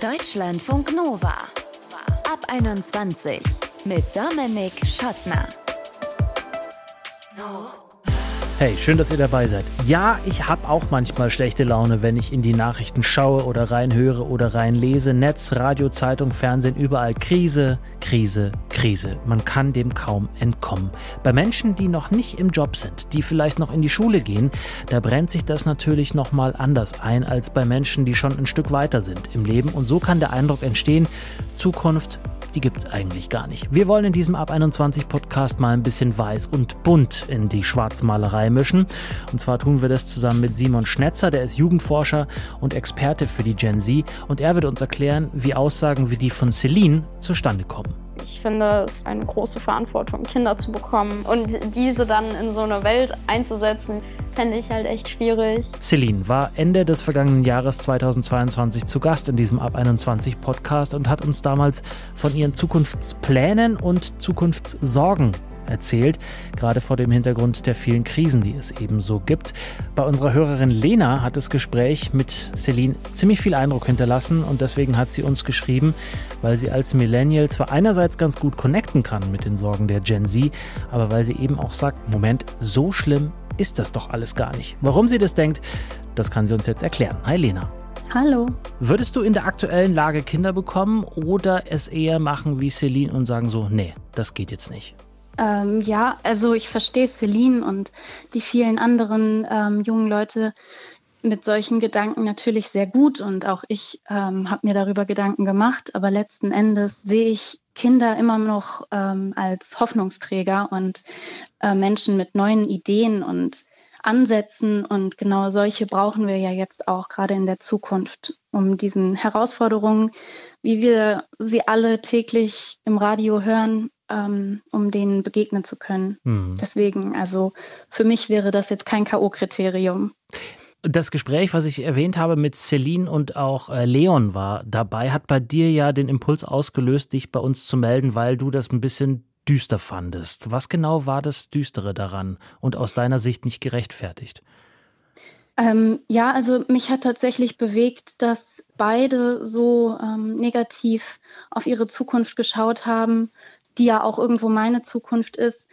Deutschlandfunk Nova. Ab 21 mit Dominik Schottner. Hey, schön, dass ihr dabei seid. Ja, ich habe auch manchmal schlechte Laune, wenn ich in die Nachrichten schaue oder reinhöre oder reinlese. Netz, Radio, Zeitung, Fernsehen, überall Krise, Krise, Krise. Man kann dem kaum entkommen. Bei Menschen, die noch nicht im Job sind, die vielleicht noch in die Schule gehen, da brennt sich das natürlich noch mal anders ein als bei Menschen, die schon ein Stück weiter sind im Leben und so kann der Eindruck entstehen, Zukunft die gibt es eigentlich gar nicht. Wir wollen in diesem Ab 21 Podcast mal ein bisschen weiß und bunt in die Schwarzmalerei mischen. Und zwar tun wir das zusammen mit Simon Schnetzer, der ist Jugendforscher und Experte für die Gen Z. Und er wird uns erklären, wie Aussagen wie die von Celine zustande kommen. Ich finde es eine große Verantwortung, Kinder zu bekommen und diese dann in so eine Welt einzusetzen, fände ich halt echt schwierig. Celine war Ende des vergangenen Jahres 2022 zu Gast in diesem Ab 21 Podcast und hat uns damals von ihren Zukunftsplänen und Zukunftssorgen erzählt, gerade vor dem Hintergrund der vielen Krisen, die es eben so gibt. Bei unserer Hörerin Lena hat das Gespräch mit Celine ziemlich viel Eindruck hinterlassen und deswegen hat sie uns geschrieben, weil sie als Millennial zwar einerseits ganz gut connecten kann mit den Sorgen der Gen Z, aber weil sie eben auch sagt, Moment, so schlimm ist das doch alles gar nicht. Warum sie das denkt, das kann sie uns jetzt erklären. Hi Lena. Hallo. Würdest du in der aktuellen Lage Kinder bekommen oder es eher machen wie Celine und sagen so, nee, das geht jetzt nicht? Ähm, ja, also ich verstehe Celine und die vielen anderen ähm, jungen Leute mit solchen Gedanken natürlich sehr gut und auch ich ähm, habe mir darüber Gedanken gemacht, aber letzten Endes sehe ich Kinder immer noch ähm, als Hoffnungsträger und äh, Menschen mit neuen Ideen und Ansätzen und genau solche brauchen wir ja jetzt auch gerade in der Zukunft, um diesen Herausforderungen, wie wir sie alle täglich im Radio hören, ähm, um denen begegnen zu können. Mhm. Deswegen, also für mich wäre das jetzt kein K.O.-Kriterium. Das Gespräch, was ich erwähnt habe mit Celine und auch äh, Leon war dabei, hat bei dir ja den Impuls ausgelöst, dich bei uns zu melden, weil du das ein bisschen düster fandest. Was genau war das Düstere daran und aus deiner Sicht nicht gerechtfertigt? Ähm, ja, also mich hat tatsächlich bewegt, dass beide so ähm, negativ auf ihre Zukunft geschaut haben die ja auch irgendwo meine Zukunft ist,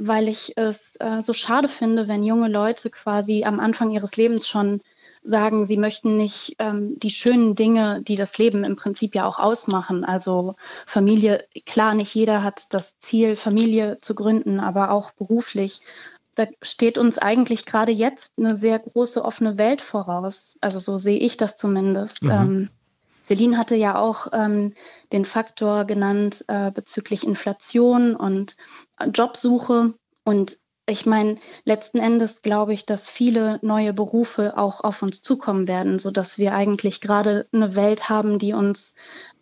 weil ich es äh, so schade finde, wenn junge Leute quasi am Anfang ihres Lebens schon sagen, sie möchten nicht ähm, die schönen Dinge, die das Leben im Prinzip ja auch ausmachen. Also Familie, klar, nicht jeder hat das Ziel, Familie zu gründen, aber auch beruflich. Da steht uns eigentlich gerade jetzt eine sehr große offene Welt voraus. Also so sehe ich das zumindest. Mhm. Ähm, Celine hatte ja auch ähm, den Faktor genannt äh, bezüglich Inflation und äh, Jobsuche. Und ich meine, letzten Endes glaube ich, dass viele neue Berufe auch auf uns zukommen werden, sodass wir eigentlich gerade eine Welt haben, die uns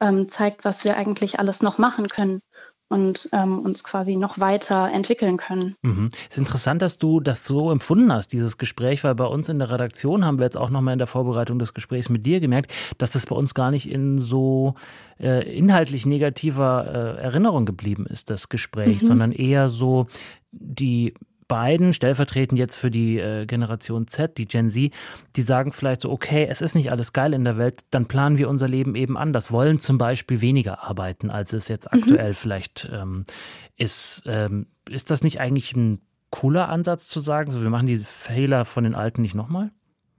ähm, zeigt, was wir eigentlich alles noch machen können und ähm, uns quasi noch weiter entwickeln können. Mhm. Es ist interessant, dass du das so empfunden hast, dieses Gespräch, weil bei uns in der Redaktion haben wir jetzt auch nochmal in der Vorbereitung des Gesprächs mit dir gemerkt, dass das bei uns gar nicht in so äh, inhaltlich negativer äh, Erinnerung geblieben ist, das Gespräch, mhm. sondern eher so die beiden, stellvertretend jetzt für die äh, Generation Z, die Gen Z, die sagen vielleicht so, okay, es ist nicht alles geil in der Welt, dann planen wir unser Leben eben anders, wollen zum Beispiel weniger arbeiten, als es jetzt mhm. aktuell vielleicht ähm, ist. Ähm, ist das nicht eigentlich ein cooler Ansatz zu sagen, so, wir machen die Fehler von den Alten nicht nochmal?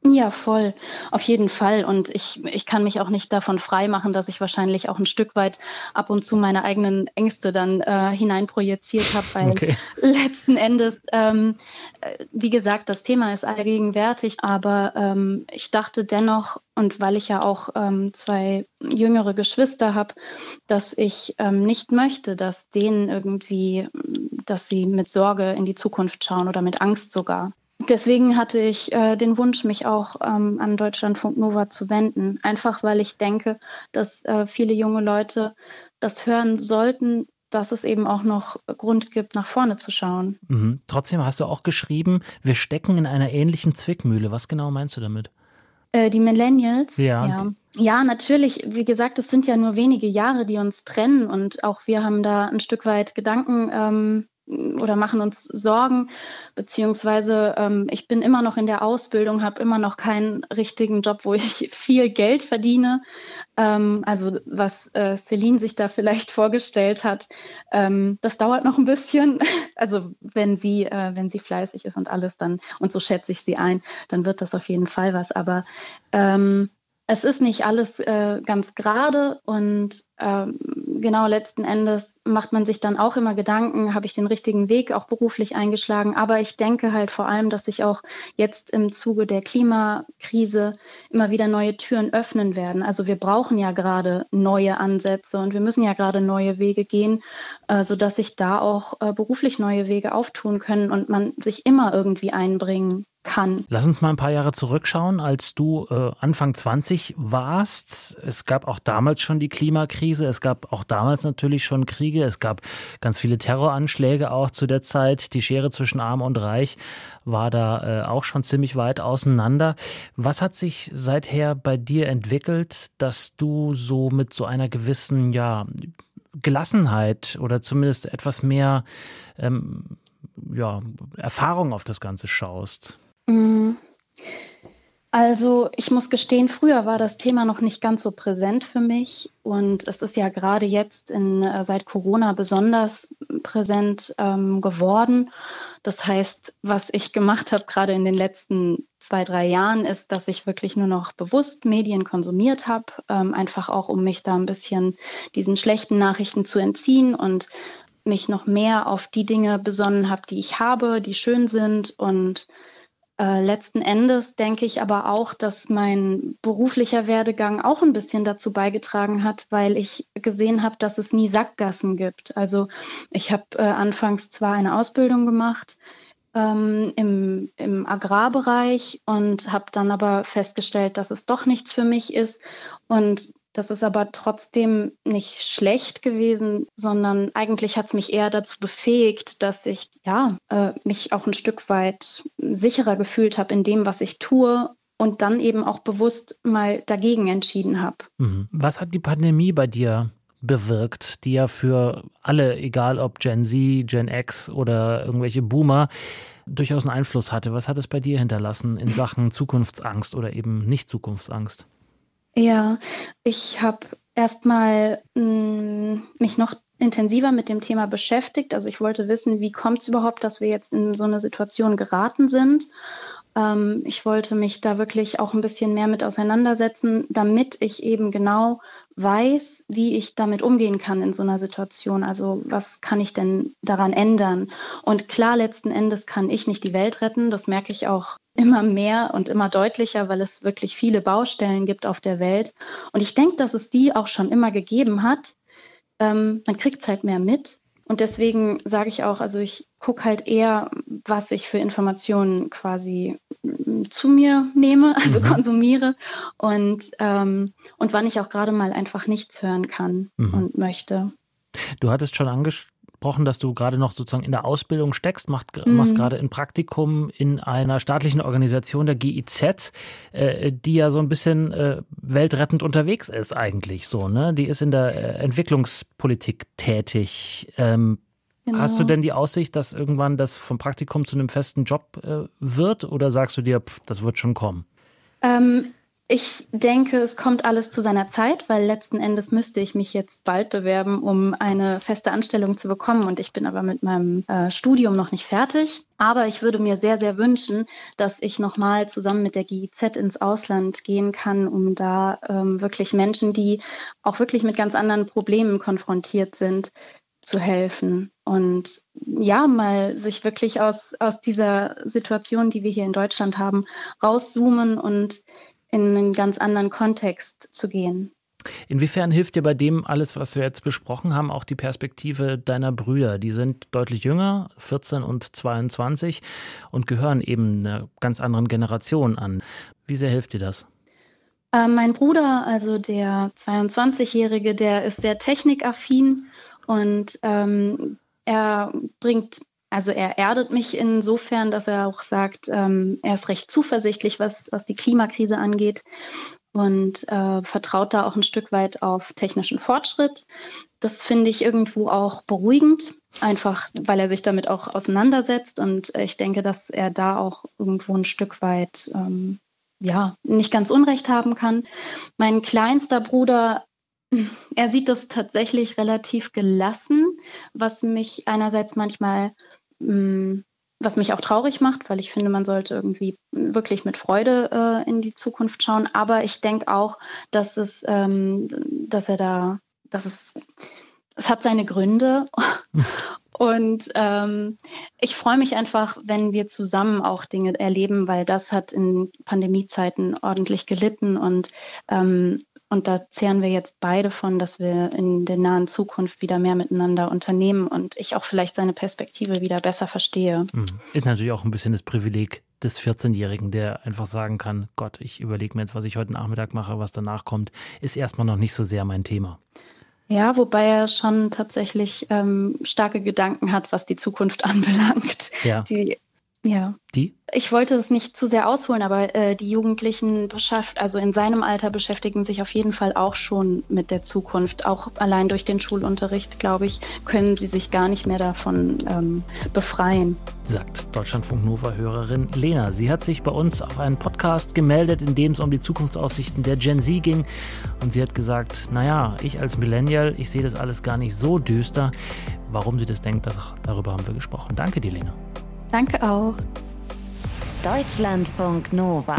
Ja, voll. Auf jeden Fall. Und ich, ich kann mich auch nicht davon freimachen, dass ich wahrscheinlich auch ein Stück weit ab und zu meine eigenen Ängste dann äh, hineinprojiziert habe, weil okay. letzten Endes, ähm, äh, wie gesagt, das Thema ist allgegenwärtig, aber ähm, ich dachte dennoch, und weil ich ja auch ähm, zwei jüngere Geschwister habe, dass ich ähm, nicht möchte, dass denen irgendwie, dass sie mit Sorge in die Zukunft schauen oder mit Angst sogar deswegen hatte ich äh, den Wunsch, mich auch ähm, an Deutschlandfunk Nova zu wenden. Einfach weil ich denke, dass äh, viele junge Leute das hören sollten, dass es eben auch noch Grund gibt, nach vorne zu schauen. Mhm. Trotzdem hast du auch geschrieben, wir stecken in einer ähnlichen Zwickmühle. Was genau meinst du damit? Äh, die Millennials. Ja. ja. Ja, natürlich. Wie gesagt, es sind ja nur wenige Jahre, die uns trennen und auch wir haben da ein Stück weit Gedanken ähm, oder machen uns Sorgen, beziehungsweise ähm, ich bin immer noch in der Ausbildung, habe immer noch keinen richtigen Job, wo ich viel Geld verdiene. Ähm, also was äh, Celine sich da vielleicht vorgestellt hat, ähm, das dauert noch ein bisschen. Also wenn sie, äh, wenn sie fleißig ist und alles dann, und so schätze ich sie ein, dann wird das auf jeden Fall was. Aber ähm, es ist nicht alles äh, ganz gerade und ähm, genau letzten Endes macht man sich dann auch immer Gedanken, habe ich den richtigen Weg auch beruflich eingeschlagen. Aber ich denke halt vor allem, dass sich auch jetzt im Zuge der Klimakrise immer wieder neue Türen öffnen werden. Also wir brauchen ja gerade neue Ansätze und wir müssen ja gerade neue Wege gehen, äh, sodass sich da auch äh, beruflich neue Wege auftun können und man sich immer irgendwie einbringen kann. Lass uns mal ein paar Jahre zurückschauen, als du äh, Anfang 20 warst. Es gab auch damals schon die Klimakrise, es gab auch damals natürlich schon Kriege, es gab ganz viele Terroranschläge auch zu der Zeit. Die Schere zwischen Arm und Reich war da äh, auch schon ziemlich weit auseinander. Was hat sich seither bei dir entwickelt, dass du so mit so einer gewissen, ja, Gelassenheit oder zumindest etwas mehr ähm, ja, Erfahrung auf das Ganze schaust? Mhm. Also ich muss gestehen, früher war das Thema noch nicht ganz so präsent für mich und es ist ja gerade jetzt in, äh, seit Corona besonders präsent ähm, geworden. Das heißt, was ich gemacht habe gerade in den letzten zwei, drei Jahren, ist, dass ich wirklich nur noch bewusst Medien konsumiert habe, ähm, einfach auch um mich da ein bisschen diesen schlechten Nachrichten zu entziehen und mich noch mehr auf die Dinge besonnen habe, die ich habe, die schön sind und äh, letzten Endes denke ich aber auch, dass mein beruflicher Werdegang auch ein bisschen dazu beigetragen hat, weil ich gesehen habe, dass es nie Sackgassen gibt. Also ich habe äh, anfangs zwar eine Ausbildung gemacht ähm, im, im Agrarbereich und habe dann aber festgestellt, dass es doch nichts für mich ist und das ist aber trotzdem nicht schlecht gewesen, sondern eigentlich hat es mich eher dazu befähigt, dass ich ja äh, mich auch ein Stück weit sicherer gefühlt habe in dem, was ich tue und dann eben auch bewusst mal dagegen entschieden habe. Mhm. Was hat die Pandemie bei dir bewirkt, die ja für alle, egal ob Gen Z, Gen X oder irgendwelche Boomer, durchaus einen Einfluss hatte. Was hat es bei dir hinterlassen in Sachen Zukunftsangst oder eben nicht Zukunftsangst? Ja, ich habe erstmal mm, mich noch intensiver mit dem Thema beschäftigt. Also ich wollte wissen, wie kommt es überhaupt, dass wir jetzt in so eine Situation geraten sind. Ähm, ich wollte mich da wirklich auch ein bisschen mehr mit auseinandersetzen, damit ich eben genau weiß, wie ich damit umgehen kann in so einer Situation. Also was kann ich denn daran ändern? Und klar, letzten Endes kann ich nicht die Welt retten. Das merke ich auch immer mehr und immer deutlicher, weil es wirklich viele Baustellen gibt auf der Welt. Und ich denke, dass es die auch schon immer gegeben hat. Ähm, man kriegt es halt mehr mit. Und deswegen sage ich auch, also ich gucke halt eher, was ich für Informationen quasi mm, zu mir nehme, also mhm. konsumiere und, ähm, und wann ich auch gerade mal einfach nichts hören kann mhm. und möchte. Du hattest schon angesprochen, angesprochen, dass du gerade noch sozusagen in der Ausbildung steckst, macht, mhm. machst gerade ein Praktikum in einer staatlichen Organisation der GIZ, äh, die ja so ein bisschen äh, weltrettend unterwegs ist eigentlich so. Ne? Die ist in der äh, Entwicklungspolitik tätig. Ähm, Genau. Hast du denn die Aussicht, dass irgendwann das vom Praktikum zu einem festen Job äh, wird oder sagst du dir, pff, das wird schon kommen? Ähm, ich denke, es kommt alles zu seiner Zeit, weil letzten Endes müsste ich mich jetzt bald bewerben, um eine feste Anstellung zu bekommen. Und ich bin aber mit meinem äh, Studium noch nicht fertig. Aber ich würde mir sehr, sehr wünschen, dass ich nochmal zusammen mit der GIZ ins Ausland gehen kann, um da ähm, wirklich Menschen, die auch wirklich mit ganz anderen Problemen konfrontiert sind, zu helfen und ja, mal sich wirklich aus, aus dieser Situation, die wir hier in Deutschland haben, rauszoomen und in einen ganz anderen Kontext zu gehen. Inwiefern hilft dir bei dem alles, was wir jetzt besprochen haben, auch die Perspektive deiner Brüder? Die sind deutlich jünger, 14 und 22 und gehören eben einer ganz anderen Generation an. Wie sehr hilft dir das? Äh, mein Bruder, also der 22-Jährige, der ist sehr technikaffin und ähm, er bringt also er erdet mich insofern, dass er auch sagt, ähm, er ist recht zuversichtlich, was, was die Klimakrise angeht und äh, vertraut da auch ein Stück weit auf technischen Fortschritt. Das finde ich irgendwo auch beruhigend. einfach weil er sich damit auch auseinandersetzt und ich denke, dass er da auch irgendwo ein Stück weit ähm, ja nicht ganz Unrecht haben kann. Mein kleinster Bruder, er sieht das tatsächlich relativ gelassen, was mich einerseits manchmal was mich auch traurig macht, weil ich finde, man sollte irgendwie wirklich mit Freude äh, in die Zukunft schauen. Aber ich denke auch, dass es, ähm, dass er da, dass es es hat seine Gründe. Und ähm, ich freue mich einfach, wenn wir zusammen auch Dinge erleben, weil das hat in Pandemiezeiten ordentlich gelitten und ähm, und da zehren wir jetzt beide von, dass wir in der nahen Zukunft wieder mehr miteinander unternehmen und ich auch vielleicht seine Perspektive wieder besser verstehe. Mhm. Ist natürlich auch ein bisschen das Privileg des 14-Jährigen, der einfach sagen kann, Gott, ich überlege mir jetzt, was ich heute Nachmittag mache, was danach kommt, ist erstmal noch nicht so sehr mein Thema. Ja, wobei er schon tatsächlich ähm, starke Gedanken hat, was die Zukunft anbelangt. Ja. Die, ja. Die? Ich wollte es nicht zu sehr ausholen, aber äh, die Jugendlichen beschäftigt, also in seinem Alter beschäftigen sich auf jeden Fall auch schon mit der Zukunft. Auch allein durch den Schulunterricht, glaube ich, können sie sich gar nicht mehr davon ähm, befreien. Sagt Deutschlandfunk Nova-Hörerin Lena. Sie hat sich bei uns auf einen Podcast gemeldet, in dem es um die Zukunftsaussichten der Gen Z ging. Und sie hat gesagt, naja, ich als Millennial, ich sehe das alles gar nicht so düster. Warum sie das denkt, darüber haben wir gesprochen. Danke dir, Lena. Danke auch. Deutschlandfunk Nova.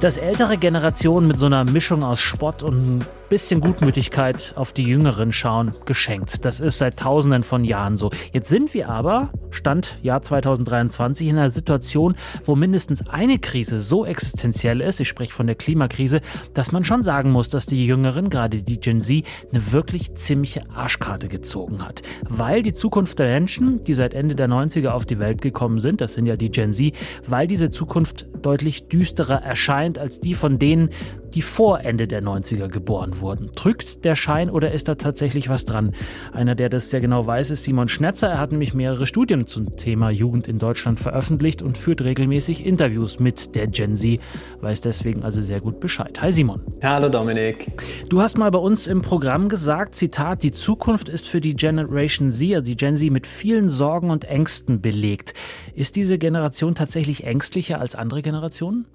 Dass ältere Generationen mit so einer Mischung aus Spott und bisschen Gutmütigkeit auf die Jüngeren schauen, geschenkt. Das ist seit tausenden von Jahren so. Jetzt sind wir aber, Stand Jahr 2023, in einer Situation, wo mindestens eine Krise so existenziell ist, ich spreche von der Klimakrise, dass man schon sagen muss, dass die Jüngeren, gerade die Gen Z, eine wirklich ziemliche Arschkarte gezogen hat. Weil die Zukunft der Menschen, die seit Ende der 90er auf die Welt gekommen sind, das sind ja die Gen Z, weil diese Zukunft deutlich düsterer erscheint als die von denen, die vor Ende der 90er geboren wurden. Drückt der Schein oder ist da tatsächlich was dran? Einer, der das sehr genau weiß, ist Simon Schnetzer. Er hat nämlich mehrere Studien zum Thema Jugend in Deutschland veröffentlicht und führt regelmäßig Interviews mit der Gen Z, weiß deswegen also sehr gut Bescheid. Hi Simon. Hallo Dominik. Du hast mal bei uns im Programm gesagt, Zitat, die Zukunft ist für die Generation Z, also die Gen Z, mit vielen Sorgen und Ängsten belegt. Ist diese Generation tatsächlich ängstlicher als andere Generationen?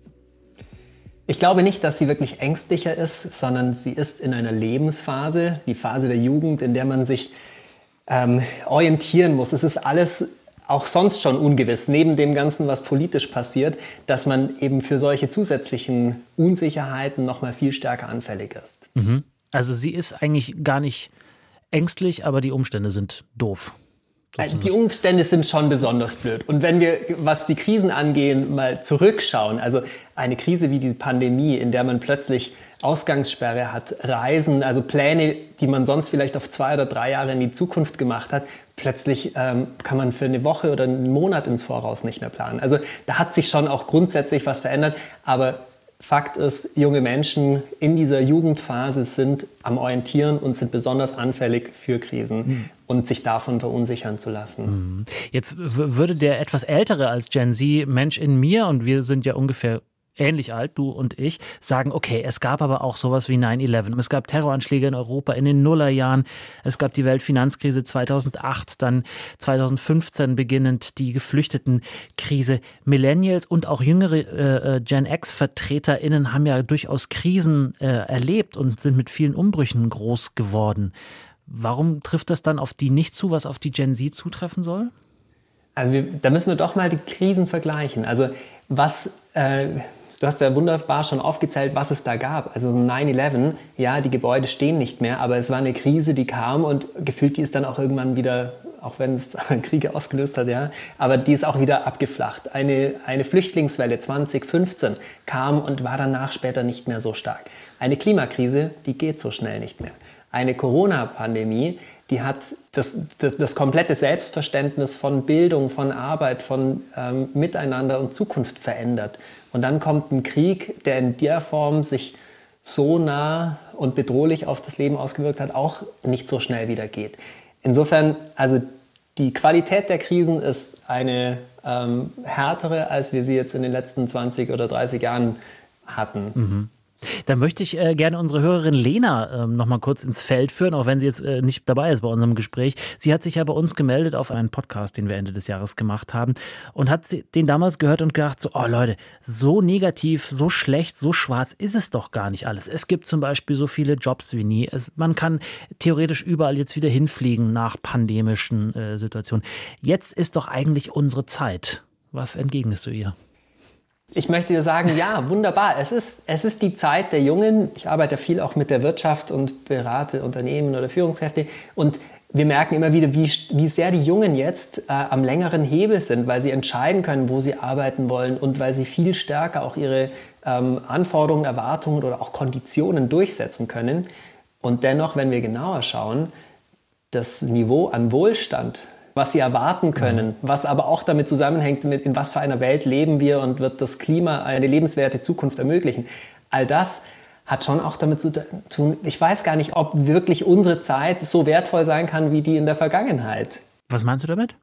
Ich glaube nicht, dass sie wirklich ängstlicher ist, sondern sie ist in einer Lebensphase, die Phase der Jugend, in der man sich ähm, orientieren muss. Es ist alles auch sonst schon ungewiss, neben dem Ganzen, was politisch passiert, dass man eben für solche zusätzlichen Unsicherheiten noch mal viel stärker anfällig ist. Mhm. Also sie ist eigentlich gar nicht ängstlich, aber die Umstände sind doof. Sozusagen. Die Umstände sind schon besonders blöd. Und wenn wir, was die Krisen angehen, mal zurückschauen, also eine Krise wie die Pandemie, in der man plötzlich Ausgangssperre hat, Reisen, also Pläne, die man sonst vielleicht auf zwei oder drei Jahre in die Zukunft gemacht hat, plötzlich ähm, kann man für eine Woche oder einen Monat ins Voraus nicht mehr planen. Also da hat sich schon auch grundsätzlich was verändert, aber Fakt ist, junge Menschen in dieser Jugendphase sind am Orientieren und sind besonders anfällig für Krisen mhm. und sich davon verunsichern zu lassen. Mhm. Jetzt würde der etwas ältere als Gen Z Mensch in mir, und wir sind ja ungefähr ähnlich alt, du und ich, sagen, okay, es gab aber auch sowas wie 9-11. Es gab Terroranschläge in Europa in den Nullerjahren. Es gab die Weltfinanzkrise 2008, dann 2015 beginnend die Geflüchtetenkrise. Millennials und auch jüngere äh, äh Gen X-VertreterInnen haben ja durchaus Krisen äh, erlebt und sind mit vielen Umbrüchen groß geworden. Warum trifft das dann auf die nicht zu, was auf die Gen Z zutreffen soll? Also wir, da müssen wir doch mal die Krisen vergleichen. Also was äh, Du hast ja wunderbar schon aufgezählt, was es da gab. Also 9-11, ja, die Gebäude stehen nicht mehr, aber es war eine Krise, die kam und gefühlt die ist dann auch irgendwann wieder, auch wenn es Kriege ausgelöst hat, ja, aber die ist auch wieder abgeflacht. Eine, eine Flüchtlingswelle 2015 kam und war danach später nicht mehr so stark. Eine Klimakrise, die geht so schnell nicht mehr. Eine Corona-Pandemie, die hat das, das, das, komplette Selbstverständnis von Bildung, von Arbeit, von ähm, Miteinander und Zukunft verändert. Und dann kommt ein Krieg, der in der Form sich so nah und bedrohlich auf das Leben ausgewirkt hat, auch nicht so schnell wieder geht. Insofern, also die Qualität der Krisen ist eine ähm, härtere, als wir sie jetzt in den letzten 20 oder 30 Jahren hatten. Mhm. Dann möchte ich äh, gerne unsere Hörerin Lena ähm, noch mal kurz ins Feld führen, auch wenn sie jetzt äh, nicht dabei ist bei unserem Gespräch. Sie hat sich ja bei uns gemeldet auf einen Podcast, den wir Ende des Jahres gemacht haben und hat den damals gehört und gedacht so, oh Leute, so negativ, so schlecht, so schwarz ist es doch gar nicht alles. Es gibt zum Beispiel so viele Jobs wie nie. Es, man kann theoretisch überall jetzt wieder hinfliegen nach pandemischen äh, Situationen. Jetzt ist doch eigentlich unsere Zeit. Was entgegnest du ihr? Ich möchte dir sagen, ja, wunderbar. Es ist, es ist die Zeit der Jungen. Ich arbeite viel auch mit der Wirtschaft und berate Unternehmen oder Führungskräfte. Und wir merken immer wieder, wie, wie sehr die Jungen jetzt äh, am längeren Hebel sind, weil sie entscheiden können, wo sie arbeiten wollen und weil sie viel stärker auch ihre ähm, Anforderungen, Erwartungen oder auch Konditionen durchsetzen können. Und dennoch, wenn wir genauer schauen, das Niveau an Wohlstand was sie erwarten können, mhm. was aber auch damit zusammenhängt, mit in was für einer Welt leben wir und wird das Klima eine lebenswerte Zukunft ermöglichen. All das hat schon auch damit zu tun, ich weiß gar nicht, ob wirklich unsere Zeit so wertvoll sein kann wie die in der Vergangenheit. Was meinst du damit?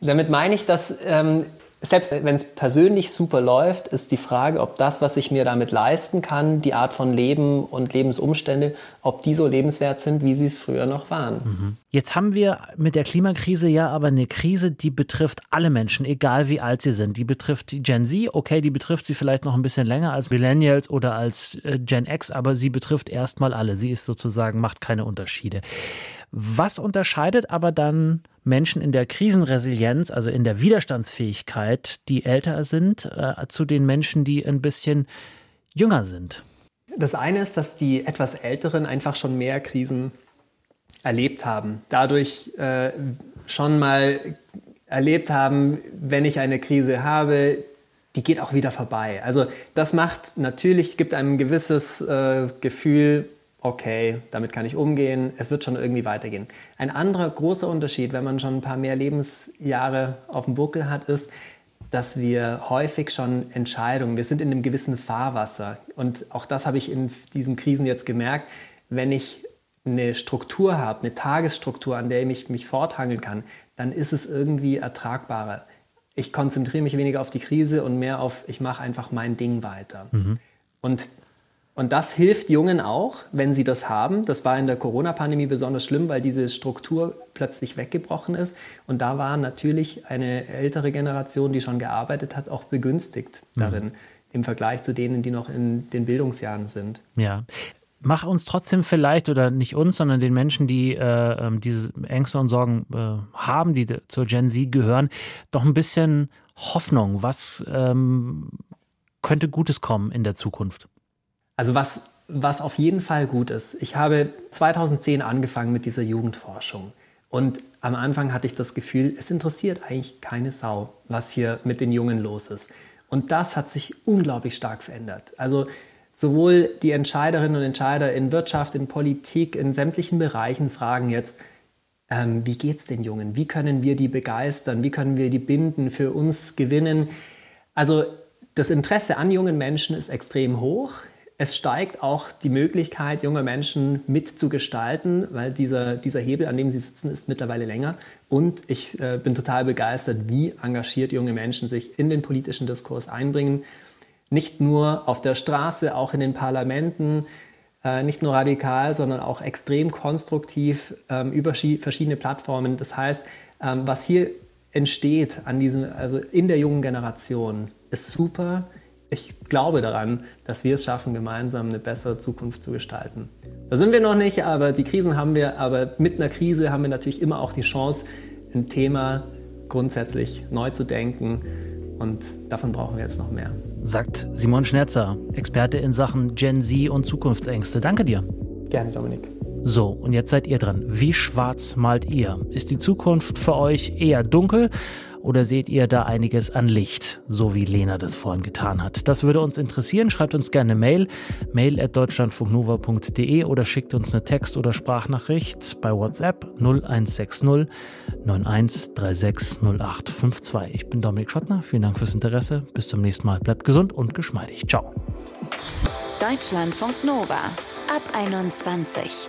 Damit meine ich, dass ähm, selbst wenn es persönlich super läuft, ist die Frage, ob das, was ich mir damit leisten kann, die Art von Leben und Lebensumstände, ob die so lebenswert sind, wie sie es früher noch waren. Mhm. Jetzt haben wir mit der Klimakrise ja aber eine Krise, die betrifft alle Menschen, egal wie alt sie sind. Die betrifft die Gen Z, okay, die betrifft sie vielleicht noch ein bisschen länger als Millennials oder als äh, Gen X, aber sie betrifft erstmal alle. Sie ist sozusagen, macht keine Unterschiede. Was unterscheidet aber dann Menschen in der Krisenresilienz, also in der Widerstandsfähigkeit, die älter sind, äh, zu den Menschen, die ein bisschen jünger sind? Das eine ist, dass die etwas Älteren einfach schon mehr Krisen erlebt haben. Dadurch äh, schon mal erlebt haben, wenn ich eine Krise habe, die geht auch wieder vorbei. Also das macht natürlich, gibt einem ein gewisses äh, Gefühl, okay, damit kann ich umgehen, es wird schon irgendwie weitergehen. Ein anderer großer Unterschied, wenn man schon ein paar mehr Lebensjahre auf dem Buckel hat, ist, dass wir häufig schon Entscheidungen, wir sind in einem gewissen Fahrwasser. Und auch das habe ich in diesen Krisen jetzt gemerkt, wenn ich eine Struktur habe, eine Tagesstruktur, an der ich mich forthangeln kann, dann ist es irgendwie ertragbarer. Ich konzentriere mich weniger auf die Krise und mehr auf, ich mache einfach mein Ding weiter. Mhm. Und und das hilft Jungen auch, wenn sie das haben. Das war in der Corona-Pandemie besonders schlimm, weil diese Struktur plötzlich weggebrochen ist. Und da war natürlich eine ältere Generation, die schon gearbeitet hat, auch begünstigt mhm. darin im Vergleich zu denen, die noch in den Bildungsjahren sind. Ja. Mach uns trotzdem vielleicht, oder nicht uns, sondern den Menschen, die äh, ähm, diese Ängste und Sorgen äh, haben, die zur Gen Z gehören, doch ein bisschen Hoffnung. Was ähm, könnte Gutes kommen in der Zukunft? Also was, was auf jeden Fall gut ist, ich habe 2010 angefangen mit dieser Jugendforschung. Und am Anfang hatte ich das Gefühl, es interessiert eigentlich keine Sau, was hier mit den Jungen los ist. Und das hat sich unglaublich stark verändert. Also sowohl die Entscheiderinnen und Entscheider in Wirtschaft, in Politik, in sämtlichen Bereichen fragen jetzt, ähm, wie es den Jungen? Wie können wir die begeistern? Wie können wir die binden, für uns gewinnen? Also das Interesse an jungen Menschen ist extrem hoch. Es steigt auch die Möglichkeit, junge Menschen mitzugestalten, weil dieser, dieser Hebel, an dem sie sitzen, ist mittlerweile länger. Und ich äh, bin total begeistert, wie engagiert junge Menschen sich in den politischen Diskurs einbringen. Nicht nur auf der Straße, auch in den Parlamenten, äh, nicht nur radikal, sondern auch extrem konstruktiv ähm, über verschiedene Plattformen. Das heißt, ähm, was hier entsteht an diesem, also in der jungen Generation, ist super ich glaube daran, dass wir es schaffen, gemeinsam eine bessere Zukunft zu gestalten. Da sind wir noch nicht, aber die Krisen haben wir. Aber mit einer Krise haben wir natürlich immer auch die Chance, ein Thema grundsätzlich neu zu denken. Und davon brauchen wir jetzt noch mehr. Sagt Simon Schnerzer, Experte in Sachen Gen Z und Zukunftsängste. Danke dir. Gerne, Dominik. So, und jetzt seid ihr dran. Wie schwarz malt ihr? Ist die Zukunft für euch eher dunkel? Oder seht ihr da einiges an Licht, so wie Lena das vorhin getan hat? Das würde uns interessieren. Schreibt uns gerne Mail, mail at deutschlandfunknova.de oder schickt uns eine Text- oder Sprachnachricht bei WhatsApp 0160 9136 0852. Ich bin Dominik Schottner. Vielen Dank fürs Interesse. Bis zum nächsten Mal. Bleibt gesund und geschmeidig. Ciao. Deutschlandfunk Nova ab 21.